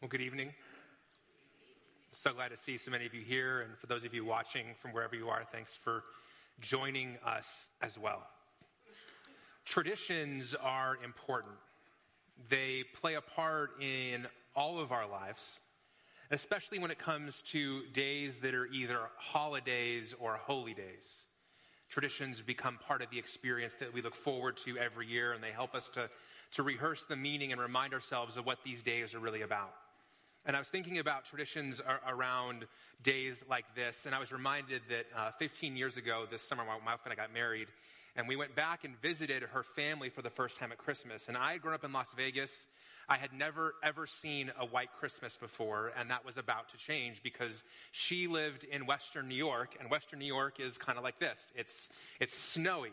Well, good evening. So glad to see so many of you here, and for those of you watching from wherever you are, thanks for joining us as well. Traditions are important, they play a part in all of our lives, especially when it comes to days that are either holidays or holy days. Traditions become part of the experience that we look forward to every year, and they help us to, to rehearse the meaning and remind ourselves of what these days are really about. And I was thinking about traditions around days like this, and I was reminded that uh, 15 years ago, this summer, my wife and I got married, and we went back and visited her family for the first time at Christmas. And I had grown up in Las Vegas. I had never, ever seen a white Christmas before, and that was about to change because she lived in Western New York, and Western New York is kind of like this it's, it's snowy.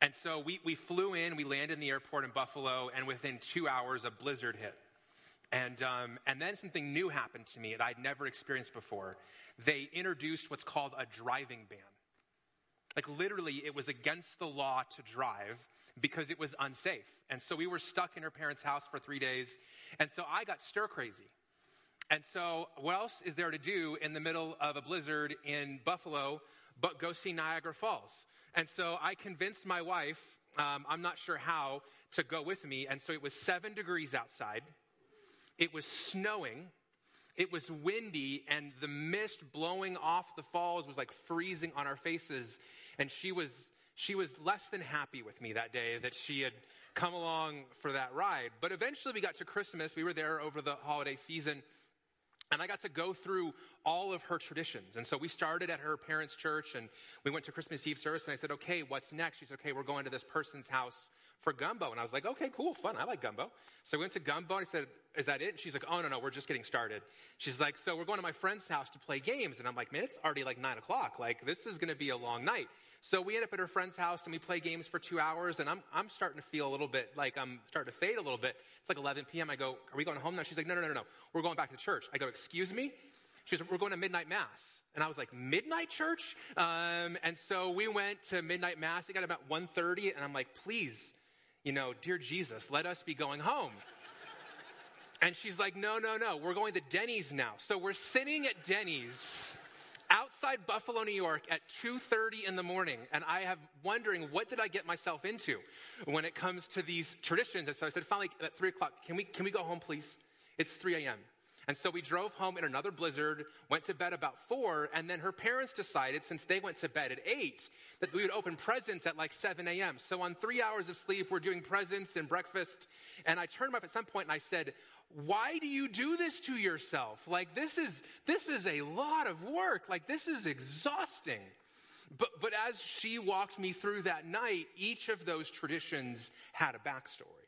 And so we, we flew in, we landed in the airport in Buffalo, and within two hours, a blizzard hit. And, um, and then something new happened to me that I'd never experienced before. They introduced what's called a driving ban. Like literally, it was against the law to drive because it was unsafe. And so we were stuck in her parents' house for three days. And so I got stir crazy. And so, what else is there to do in the middle of a blizzard in Buffalo but go see Niagara Falls? And so I convinced my wife, um, I'm not sure how, to go with me. And so it was seven degrees outside. It was snowing. It was windy, and the mist blowing off the falls was like freezing on our faces. And she was, she was less than happy with me that day that she had come along for that ride. But eventually we got to Christmas. We were there over the holiday season. And I got to go through all of her traditions. And so we started at her parents' church and we went to Christmas Eve service. And I said, okay, what's next? She said, okay, we're going to this person's house for gumbo. And I was like, okay, cool, fun. I like gumbo. So we went to gumbo. And I said, is that it? And she's like, oh, no, no, we're just getting started. She's like, so we're going to my friend's house to play games. And I'm like, man, it's already like nine o'clock. Like, this is going to be a long night. So we end up at her friend's house and we play games for two hours. And I'm, I'm starting to feel a little bit like I'm starting to fade a little bit. It's like 11 p.m. I go, are we going home now? She's like, no, no, no, no, no. We're going back to church. I go, excuse me? She's like, we're going to midnight mass. And I was like, midnight church? Um, and so we went to midnight mass. It got about 1.30 and I'm like, please, you know, dear Jesus, let us be going home. and she's like, no, no, no, we're going to Denny's now. So we're sitting at Denny's outside Buffalo, New York at 2:30 in the morning and I have wondering what did I get myself into when it comes to these traditions. And so I said finally at 3 o'clock, can we, can we go home please? It's 3 a.m. And so we drove home in another blizzard, went to bed about four, and then her parents decided, since they went to bed at eight, that we would open presents at like 7 a.m. So on three hours of sleep, we're doing presents and breakfast. And I turned up at some point and I said, why do you do this to yourself? Like this is, this is a lot of work. Like this is exhausting. But, but as she walked me through that night, each of those traditions had a backstory.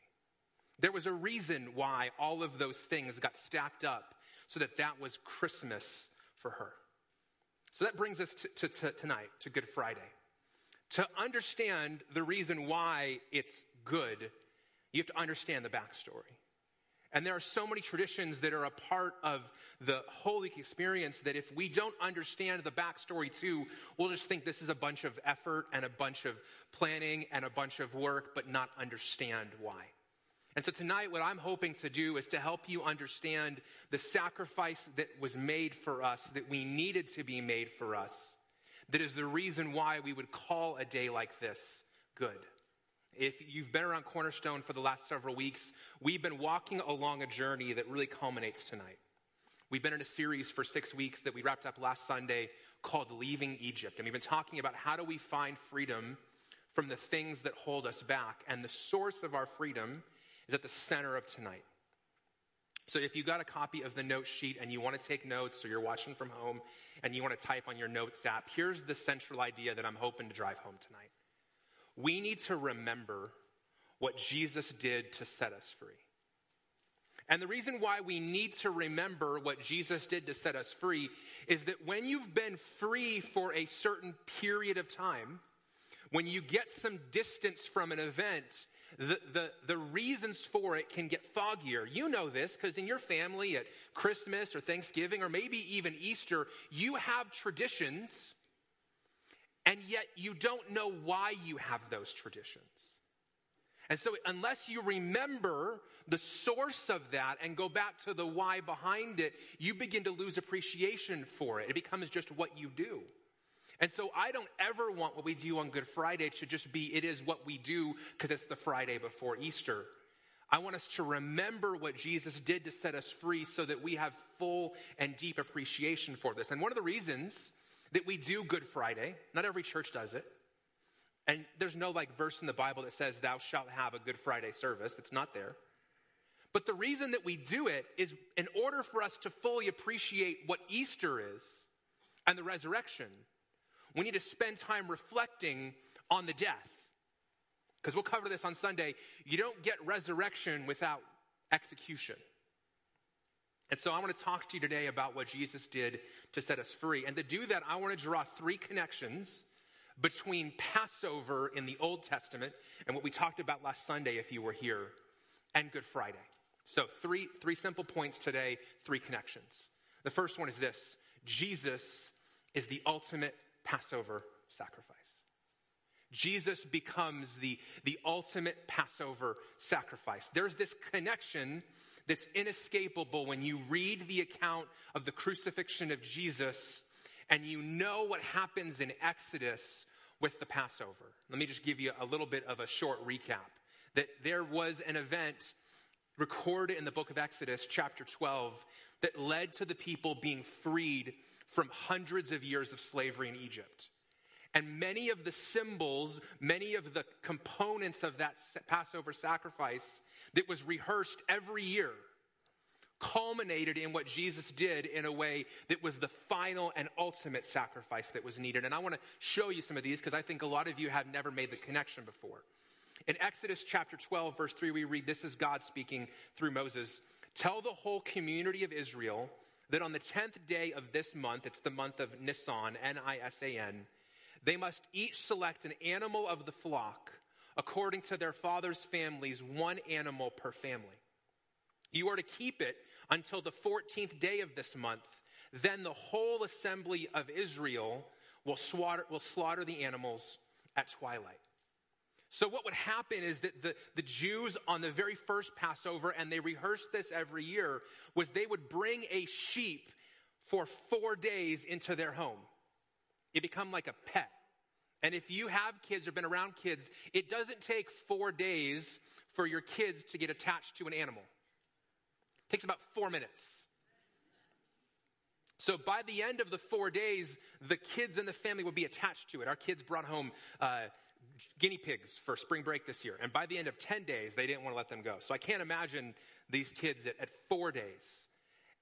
There was a reason why all of those things got stacked up so that that was Christmas for her. So that brings us to, to, to tonight, to Good Friday. To understand the reason why it's good, you have to understand the backstory. And there are so many traditions that are a part of the holy experience that if we don't understand the backstory too, we'll just think this is a bunch of effort and a bunch of planning and a bunch of work, but not understand why. And so tonight, what I'm hoping to do is to help you understand the sacrifice that was made for us, that we needed to be made for us, that is the reason why we would call a day like this good. If you've been around Cornerstone for the last several weeks, we've been walking along a journey that really culminates tonight. We've been in a series for six weeks that we wrapped up last Sunday called Leaving Egypt. And we've been talking about how do we find freedom from the things that hold us back. And the source of our freedom is at the center of tonight. So if you got a copy of the note sheet and you want to take notes or you're watching from home and you want to type on your notes app, here's the central idea that I'm hoping to drive home tonight. We need to remember what Jesus did to set us free. And the reason why we need to remember what Jesus did to set us free is that when you've been free for a certain period of time, when you get some distance from an event, the, the, the reasons for it can get foggier. You know this because in your family at Christmas or Thanksgiving or maybe even Easter, you have traditions and yet you don't know why you have those traditions. And so, unless you remember the source of that and go back to the why behind it, you begin to lose appreciation for it. It becomes just what you do. And so, I don't ever want what we do on Good Friday to just be it is what we do because it's the Friday before Easter. I want us to remember what Jesus did to set us free so that we have full and deep appreciation for this. And one of the reasons that we do Good Friday, not every church does it, and there's no like verse in the Bible that says, Thou shalt have a Good Friday service. It's not there. But the reason that we do it is in order for us to fully appreciate what Easter is and the resurrection, we need to spend time reflecting on the death. Because we'll cover this on Sunday. You don't get resurrection without execution. And so I want to talk to you today about what Jesus did to set us free. And to do that, I want to draw three connections between Passover in the Old Testament and what we talked about last Sunday, if you were here, and Good Friday. So, three, three simple points today, three connections. The first one is this Jesus is the ultimate Passover sacrifice. Jesus becomes the, the ultimate Passover sacrifice. There's this connection that's inescapable when you read the account of the crucifixion of Jesus and you know what happens in Exodus with the Passover. Let me just give you a little bit of a short recap. That there was an event recorded in the book of Exodus, chapter 12, that led to the people being freed from hundreds of years of slavery in Egypt. And many of the symbols, many of the components of that Passover sacrifice that was rehearsed every year culminated in what Jesus did in a way that was the final and ultimate sacrifice that was needed. And I want to show you some of these because I think a lot of you have never made the connection before. In Exodus chapter 12, verse 3, we read this is God speaking through Moses. Tell the whole community of Israel that on the 10th day of this month, it's the month of Nisan, N I S A N, they must each select an animal of the flock according to their father's families, one animal per family. You are to keep it until the 14th day of this month. Then the whole assembly of Israel will slaughter, will slaughter the animals at twilight. So, what would happen is that the, the Jews on the very first Passover, and they rehearsed this every year, was they would bring a sheep for four days into their home. It become like a pet. And if you have kids or been around kids, it doesn't take four days for your kids to get attached to an animal. It takes about four minutes. So by the end of the four days, the kids and the family would be attached to it. Our kids brought home uh, guinea pigs for spring break this year. And by the end of 10 days, they didn't want to let them go. So I can't imagine these kids at, at four days.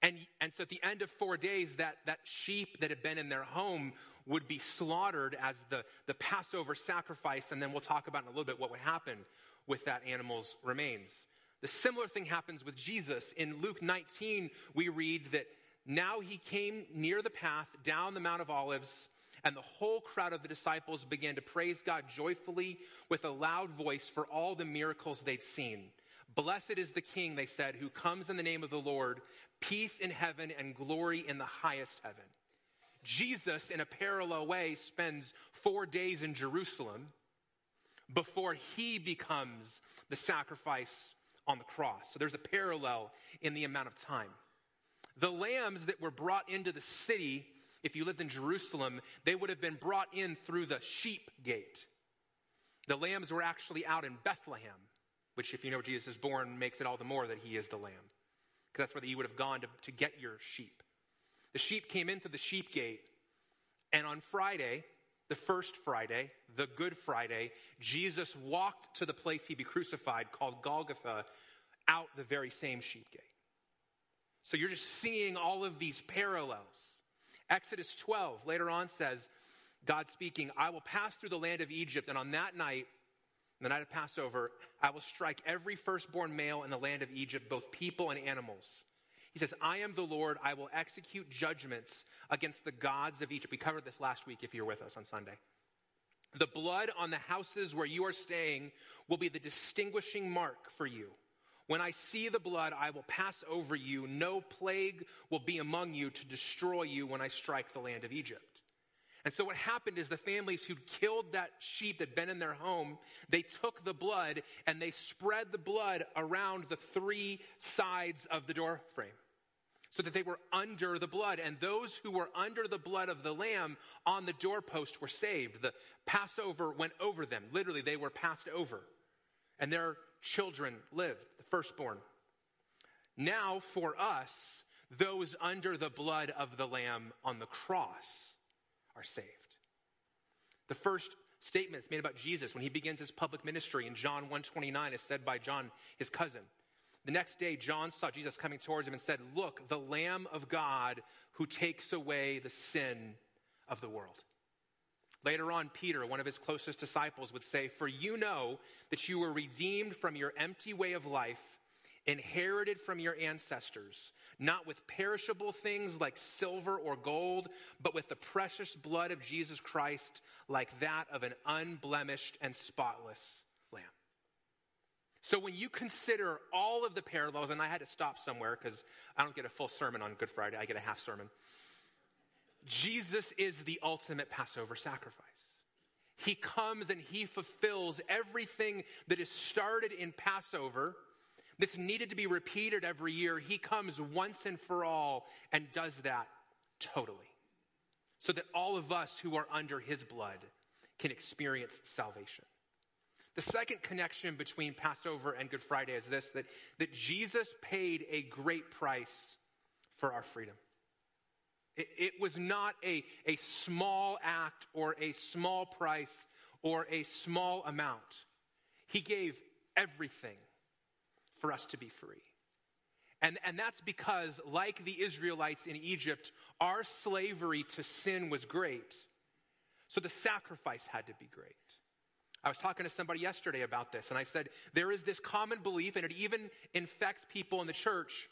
And, and so at the end of four days, that, that sheep that had been in their home would be slaughtered as the, the Passover sacrifice. And then we'll talk about in a little bit what would happen with that animal's remains. The similar thing happens with Jesus. In Luke 19, we read that now he came near the path down the Mount of Olives, and the whole crowd of the disciples began to praise God joyfully with a loud voice for all the miracles they'd seen. Blessed is the King, they said, who comes in the name of the Lord, peace in heaven and glory in the highest heaven. Jesus, in a parallel way, spends four days in Jerusalem before he becomes the sacrifice on the cross. So there's a parallel in the amount of time. The lambs that were brought into the city, if you lived in Jerusalem, they would have been brought in through the sheep gate. The lambs were actually out in Bethlehem, which, if you know where Jesus is born, makes it all the more that he is the lamb. Because that's where you would have gone to, to get your sheep. The sheep came into the sheep gate, and on Friday, the first Friday, the Good Friday, Jesus walked to the place he'd be crucified called Golgotha out the very same sheep gate. So you're just seeing all of these parallels. Exodus 12 later on says, God speaking, I will pass through the land of Egypt, and on that night, the night of Passover, I will strike every firstborn male in the land of Egypt, both people and animals. He says, I am the Lord. I will execute judgments against the gods of Egypt. We covered this last week if you're with us on Sunday. The blood on the houses where you are staying will be the distinguishing mark for you. When I see the blood, I will pass over you. No plague will be among you to destroy you when I strike the land of Egypt. And so what happened is the families who killed that sheep that had been in their home, they took the blood and they spread the blood around the three sides of the door frame so that they were under the blood. And those who were under the blood of the lamb on the doorpost were saved. The Passover went over them. Literally, they were passed over. And their children lived, the firstborn. Now, for us, those under the blood of the lamb on the cross are saved. The first statement made about Jesus when he begins his public ministry in John 129 is said by John, his cousin. The next day, John saw Jesus coming towards him and said, Look, the Lamb of God who takes away the sin of the world. Later on, Peter, one of his closest disciples, would say, For you know that you were redeemed from your empty way of life, inherited from your ancestors, not with perishable things like silver or gold, but with the precious blood of Jesus Christ, like that of an unblemished and spotless lamb. So when you consider all of the parallels, and I had to stop somewhere because I don't get a full sermon on Good Friday, I get a half sermon. Jesus is the ultimate Passover sacrifice. He comes and he fulfills everything that is started in Passover that's needed to be repeated every year. He comes once and for all and does that totally. So that all of us who are under his blood can experience salvation. The second connection between Passover and Good Friday is this that, that Jesus paid a great price for our freedom. It, it was not a, a small act or a small price or a small amount. He gave everything for us to be free. And, and that's because, like the Israelites in Egypt, our slavery to sin was great. So the sacrifice had to be great. I was talking to somebody yesterday about this, and I said, there is this common belief, and it even infects people in the church,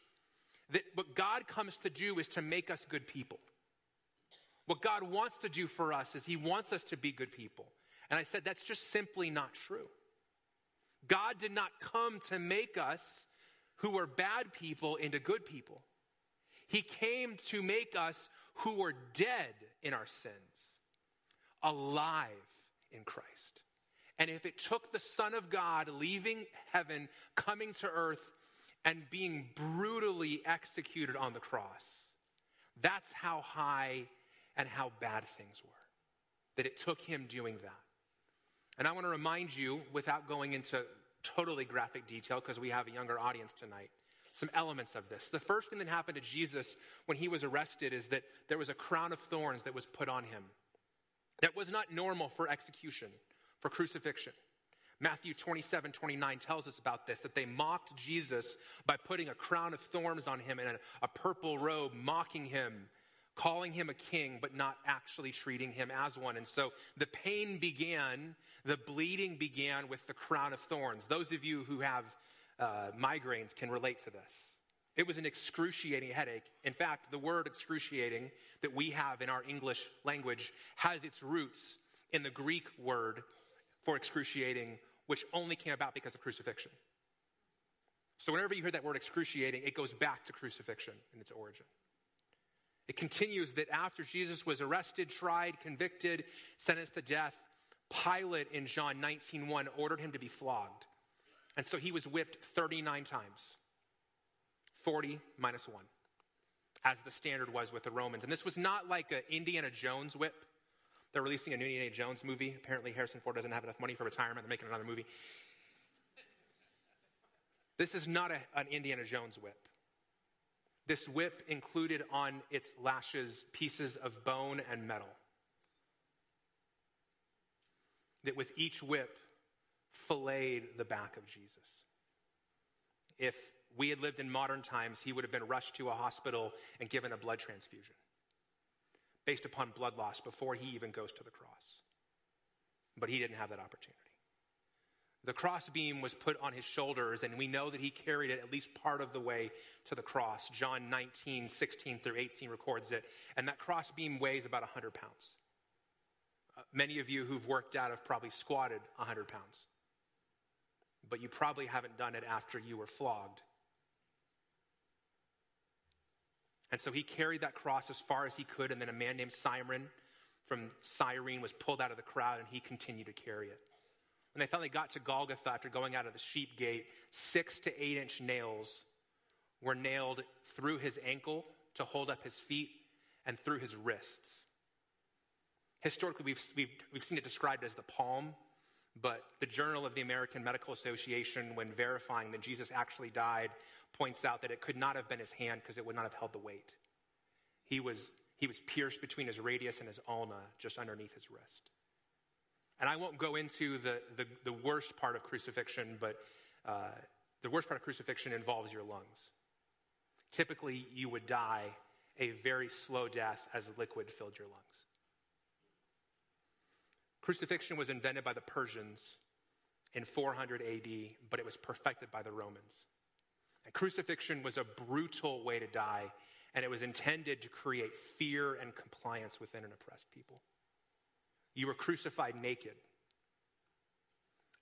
that what God comes to do is to make us good people. What God wants to do for us is He wants us to be good people. And I said, that's just simply not true. God did not come to make us who were bad people into good people. He came to make us who were dead in our sins, alive in Christ. And if it took the Son of God leaving heaven, coming to earth, and being brutally executed on the cross, that's how high and how bad things were. That it took him doing that. And I want to remind you, without going into totally graphic detail, because we have a younger audience tonight, some elements of this. The first thing that happened to Jesus when he was arrested is that there was a crown of thorns that was put on him. That was not normal for execution for crucifixion. Matthew 27, 29 tells us about this, that they mocked Jesus by putting a crown of thorns on him and a, a purple robe, mocking him, calling him a king, but not actually treating him as one. And so the pain began, the bleeding began with the crown of thorns. Those of you who have uh, migraines can relate to this. It was an excruciating headache. In fact, the word excruciating that we have in our English language has its roots in the Greek word for excruciating, which only came about because of crucifixion. So, whenever you hear that word excruciating, it goes back to crucifixion in its origin. It continues that after Jesus was arrested, tried, convicted, sentenced to death, Pilate in John 19:1 ordered him to be flogged. And so he was whipped 39 times. 40 minus 1, as the standard was with the Romans. And this was not like an Indiana Jones whip they're releasing a new Indiana Jones movie. Apparently, Harrison Ford doesn't have enough money for retirement. They're making another movie. This is not a, an Indiana Jones whip. This whip included on its lashes pieces of bone and metal. That with each whip, filleted the back of Jesus. If we had lived in modern times, he would have been rushed to a hospital and given a blood transfusion based upon blood loss before he even goes to the cross. But he didn't have that opportunity. The crossbeam was put on his shoulders, and we know that he carried it at least part of the way to the cross. John 19, 16 through 18 records it. And that crossbeam weighs about 100 pounds. Uh, many of you who've worked out have probably squatted 100 pounds. But you probably haven't done it after you were flogged And so he carried that cross as far as he could, and then a man named Simon from Cyrene was pulled out of the crowd and he continued to carry it. When they finally got to Golgotha after going out of the sheep gate, six to eight inch nails were nailed through his ankle to hold up his feet and through his wrists. Historically, we've, we've, we've seen it described as the palm, but the Journal of the American Medical Association, when verifying that Jesus actually died, points out that it could not have been his hand because it would not have held the weight. He was, he was pierced between his radius and his ulna, just underneath his wrist. And I won't go into the, the, the worst part of crucifixion, but uh, the worst part of crucifixion involves your lungs. Typically, you would die a very slow death as liquid filled your lungs. Crucifixion was invented by the Persians in 400 AD, but it was perfected by the Romans. And crucifixion was a brutal way to die, and it was intended to create fear and compliance within an oppressed people. You were crucified naked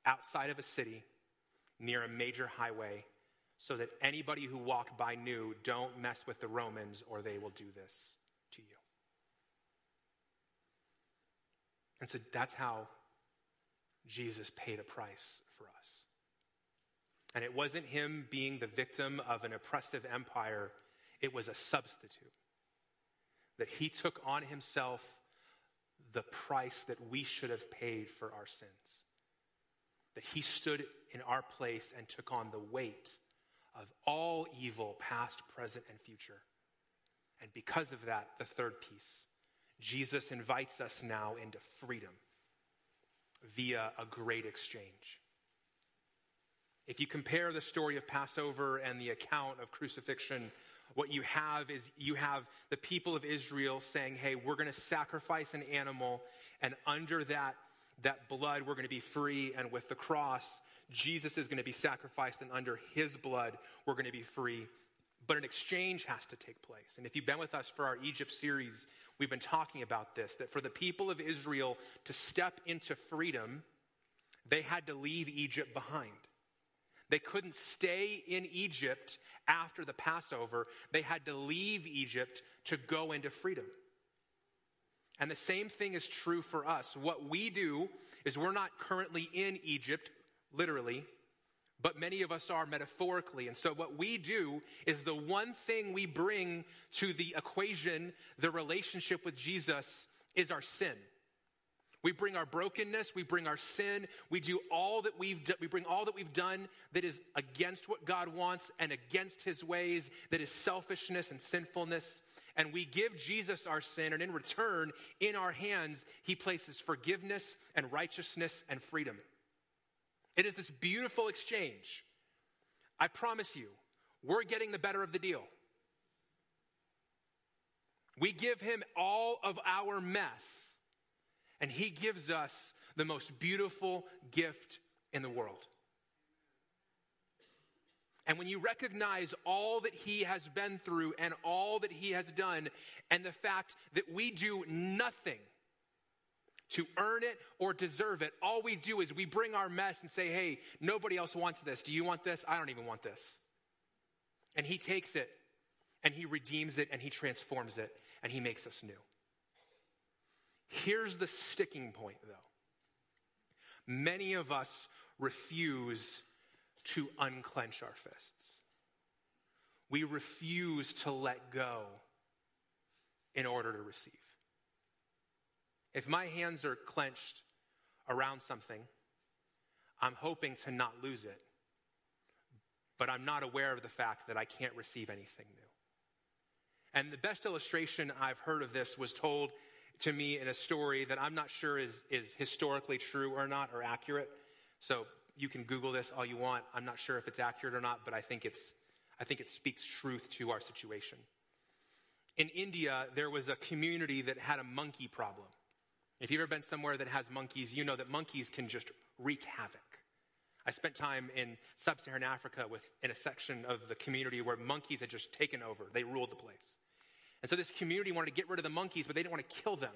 outside of a city near a major highway so that anybody who walked by knew don't mess with the Romans or they will do this to you. And so that's how Jesus paid a price for us. And it wasn't him being the victim of an oppressive empire, it was a substitute. That he took on himself the price that we should have paid for our sins. That he stood in our place and took on the weight of all evil, past, present, and future. And because of that, the third piece, Jesus invites us now into freedom via a great exchange. If you compare the story of Passover and the account of crucifixion, what you have is you have the people of Israel saying, Hey, we're going to sacrifice an animal, and under that, that blood, we're going to be free. And with the cross, Jesus is going to be sacrificed, and under his blood, we're going to be free. But an exchange has to take place. And if you've been with us for our Egypt series, we've been talking about this that for the people of Israel to step into freedom, they had to leave Egypt behind. They couldn't stay in Egypt after the Passover. They had to leave Egypt to go into freedom. And the same thing is true for us. What we do is we're not currently in Egypt literally, but many of us are metaphorically. And so, what we do is the one thing we bring to the equation, the relationship with Jesus, is our sin. We bring our brokenness, we bring our sin, we do all that we've do, we bring all that we've done that is against what God wants and against his ways, that is selfishness and sinfulness. And we give Jesus our sin, and in return, in our hands, he places forgiveness and righteousness and freedom. It is this beautiful exchange. I promise you, we're getting the better of the deal. We give him all of our mess, and he gives us the most beautiful gift in the world. And when you recognize all that he has been through and all that he has done, and the fact that we do nothing to earn it or deserve it. All we do is we bring our mess and say, hey, nobody else wants this. Do you want this? I don't even want this. And He takes it and He redeems it and He transforms it and He makes us new. Here's the sticking point, though. Many of us refuse to unclench our fists. We refuse to let go in order to receive. If my hands are clenched around something, I'm hoping to not lose it, but I'm not aware of the fact that I can't receive anything new. And the best illustration I've heard of this was told to me in a story that I'm not sure is, is historically true or not or accurate. So you can Google this all you want. I'm not sure if it's accurate or not, but I think, it's, I think it speaks truth to our situation. In India, there was a community that had a monkey problem. If you've ever been somewhere that has monkeys, you know that monkeys can just wreak havoc. I spent time in sub Saharan Africa with, in a section of the community where monkeys had just taken over. They ruled the place. And so this community wanted to get rid of the monkeys, but they didn't want to kill them.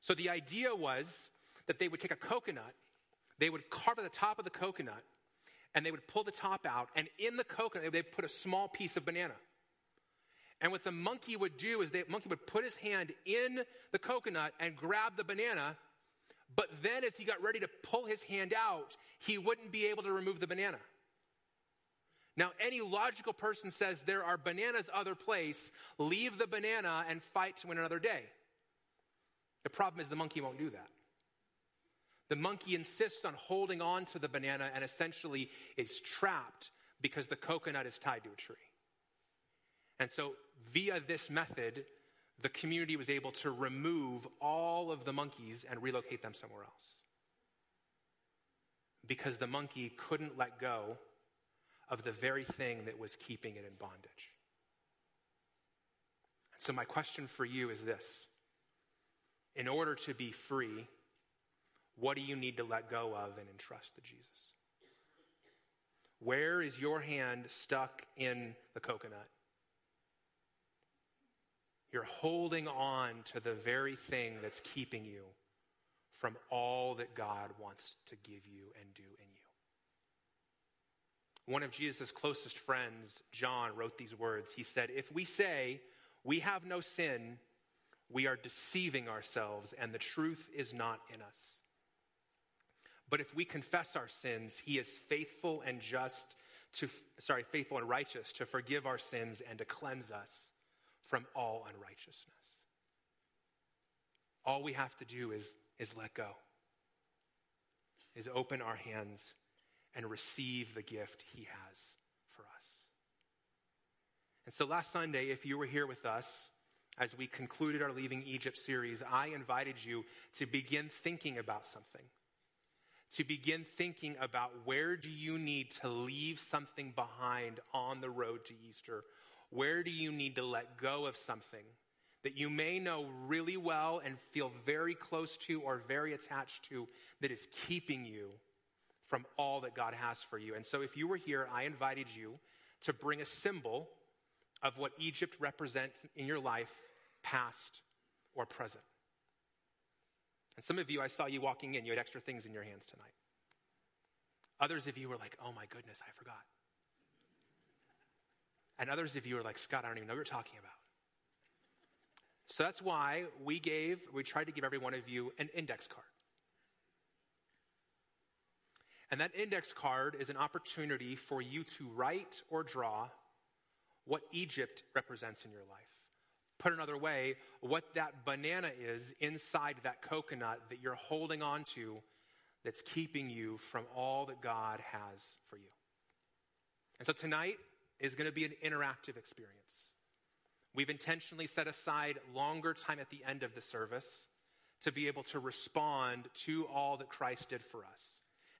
So the idea was that they would take a coconut, they would carve the top of the coconut, and they would pull the top out, and in the coconut, they would put a small piece of banana. And what the monkey would do is the monkey would put his hand in the coconut and grab the banana, but then as he got ready to pull his hand out, he wouldn't be able to remove the banana. Now, any logical person says there are bananas other place, leave the banana and fight to win another day. The problem is the monkey won't do that. The monkey insists on holding on to the banana and essentially is trapped because the coconut is tied to a tree. And so, via this method, the community was able to remove all of the monkeys and relocate them somewhere else. Because the monkey couldn't let go of the very thing that was keeping it in bondage. So, my question for you is this In order to be free, what do you need to let go of and entrust to Jesus? Where is your hand stuck in the coconut? You're holding on to the very thing that's keeping you from all that God wants to give you and do in you. One of Jesus' closest friends, John, wrote these words. He said, If we say we have no sin, we are deceiving ourselves, and the truth is not in us. But if we confess our sins, he is faithful and just to, sorry, faithful and righteous to forgive our sins and to cleanse us from all unrighteousness. All we have to do is, is let go, is open our hands and receive the gift he has for us. And so last Sunday, if you were here with us, as we concluded our Leaving Egypt series, I invited you to begin thinking about something. To begin thinking about where do you need to leave something behind on the road to Easter where do you need to let go of something that you may know really well and feel very close to or very attached to that is keeping you from all that God has for you? And so, if you were here, I invited you to bring a symbol of what Egypt represents in your life, past or present. And some of you, I saw you walking in, you had extra things in your hands tonight. Others of you were like, oh my goodness, I forgot. And others of you are like, Scott, I don't even know what you're talking about. So that's why we gave, we tried to give every one of you an index card. And that index card is an opportunity for you to write or draw what Egypt represents in your life. Put another way, what that banana is inside that coconut that you're holding on to that's keeping you from all that God has for you. And so tonight, is going to be an interactive experience. We've intentionally set aside longer time at the end of the service to be able to respond to all that Christ did for us.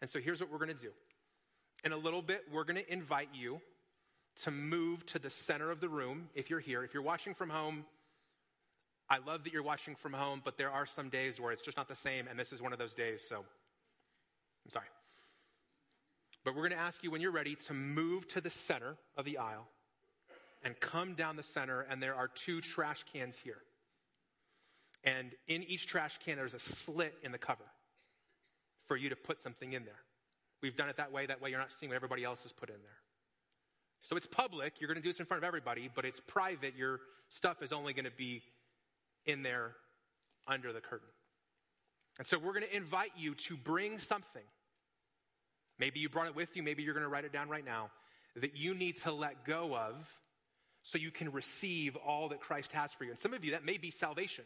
And so here's what we're going to do. In a little bit, we're going to invite you to move to the center of the room if you're here. If you're watching from home, I love that you're watching from home, but there are some days where it's just not the same, and this is one of those days, so I'm sorry. But we're going to ask you when you're ready to move to the center of the aisle and come down the center, and there are two trash cans here. And in each trash can, there's a slit in the cover for you to put something in there. We've done it that way. That way, you're not seeing what everybody else has put in there. So it's public. You're going to do this in front of everybody, but it's private. Your stuff is only going to be in there under the curtain. And so we're going to invite you to bring something Maybe you brought it with you. Maybe you're going to write it down right now that you need to let go of so you can receive all that Christ has for you. And some of you, that may be salvation.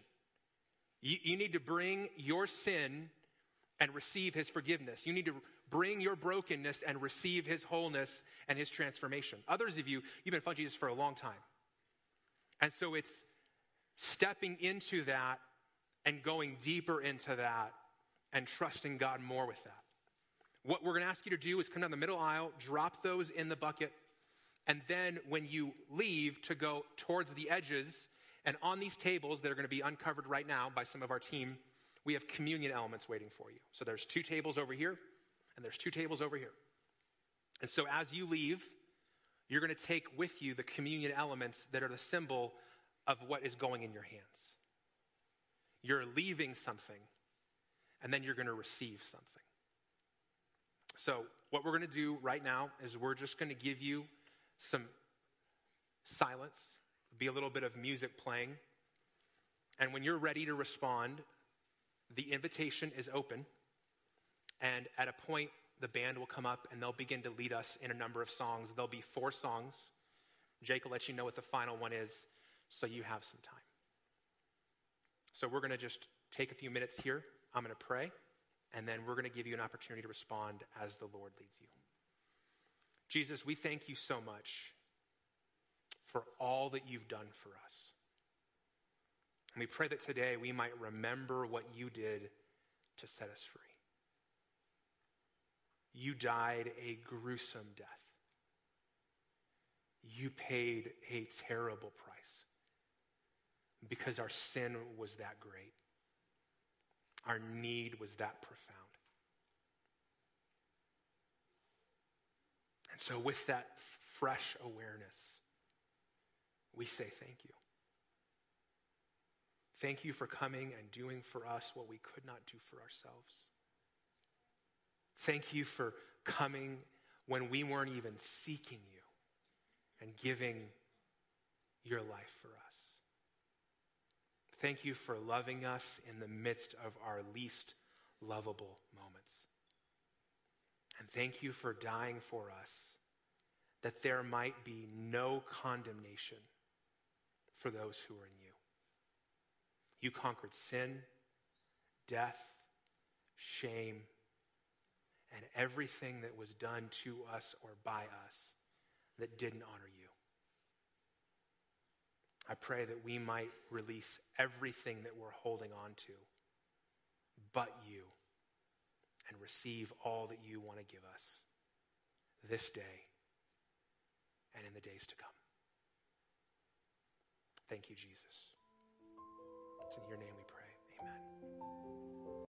You, you need to bring your sin and receive his forgiveness. You need to bring your brokenness and receive his wholeness and his transformation. Others of you, you've been following Jesus for a long time. And so it's stepping into that and going deeper into that and trusting God more with that. What we're going to ask you to do is come down the middle aisle, drop those in the bucket, and then when you leave, to go towards the edges. And on these tables that are going to be uncovered right now by some of our team, we have communion elements waiting for you. So there's two tables over here, and there's two tables over here. And so as you leave, you're going to take with you the communion elements that are the symbol of what is going in your hands. You're leaving something, and then you're going to receive something. So, what we're going to do right now is we're just going to give you some silence be a little bit of music playing. And when you're ready to respond, the invitation is open. And at a point, the band will come up and they'll begin to lead us in a number of songs. There'll be four songs. Jake will let you know what the final one is so you have some time. So we're going to just take a few minutes here. I'm going to pray, and then we're going to give you an opportunity to respond as the Lord leads you. Jesus, we thank you so much for all that you've done for us. And we pray that today we might remember what you did to set us free. You died a gruesome death. You paid a terrible price because our sin was that great. Our need was that profound. And so, with that fresh awareness, we say thank you. Thank you for coming and doing for us what we could not do for ourselves. Thank you for coming when we weren't even seeking you and giving your life for us. Thank you for loving us in the midst of our least lovable moments. And thank you for dying for us that there might be no condemnation for those who are in you. You conquered sin, death, shame, and everything that was done to us or by us that didn't honor you. I pray that we might release everything that we're holding on to but you and receive all that you want to give us this day and in the days to come. Thank you, Jesus. It's in your name we pray. Amen.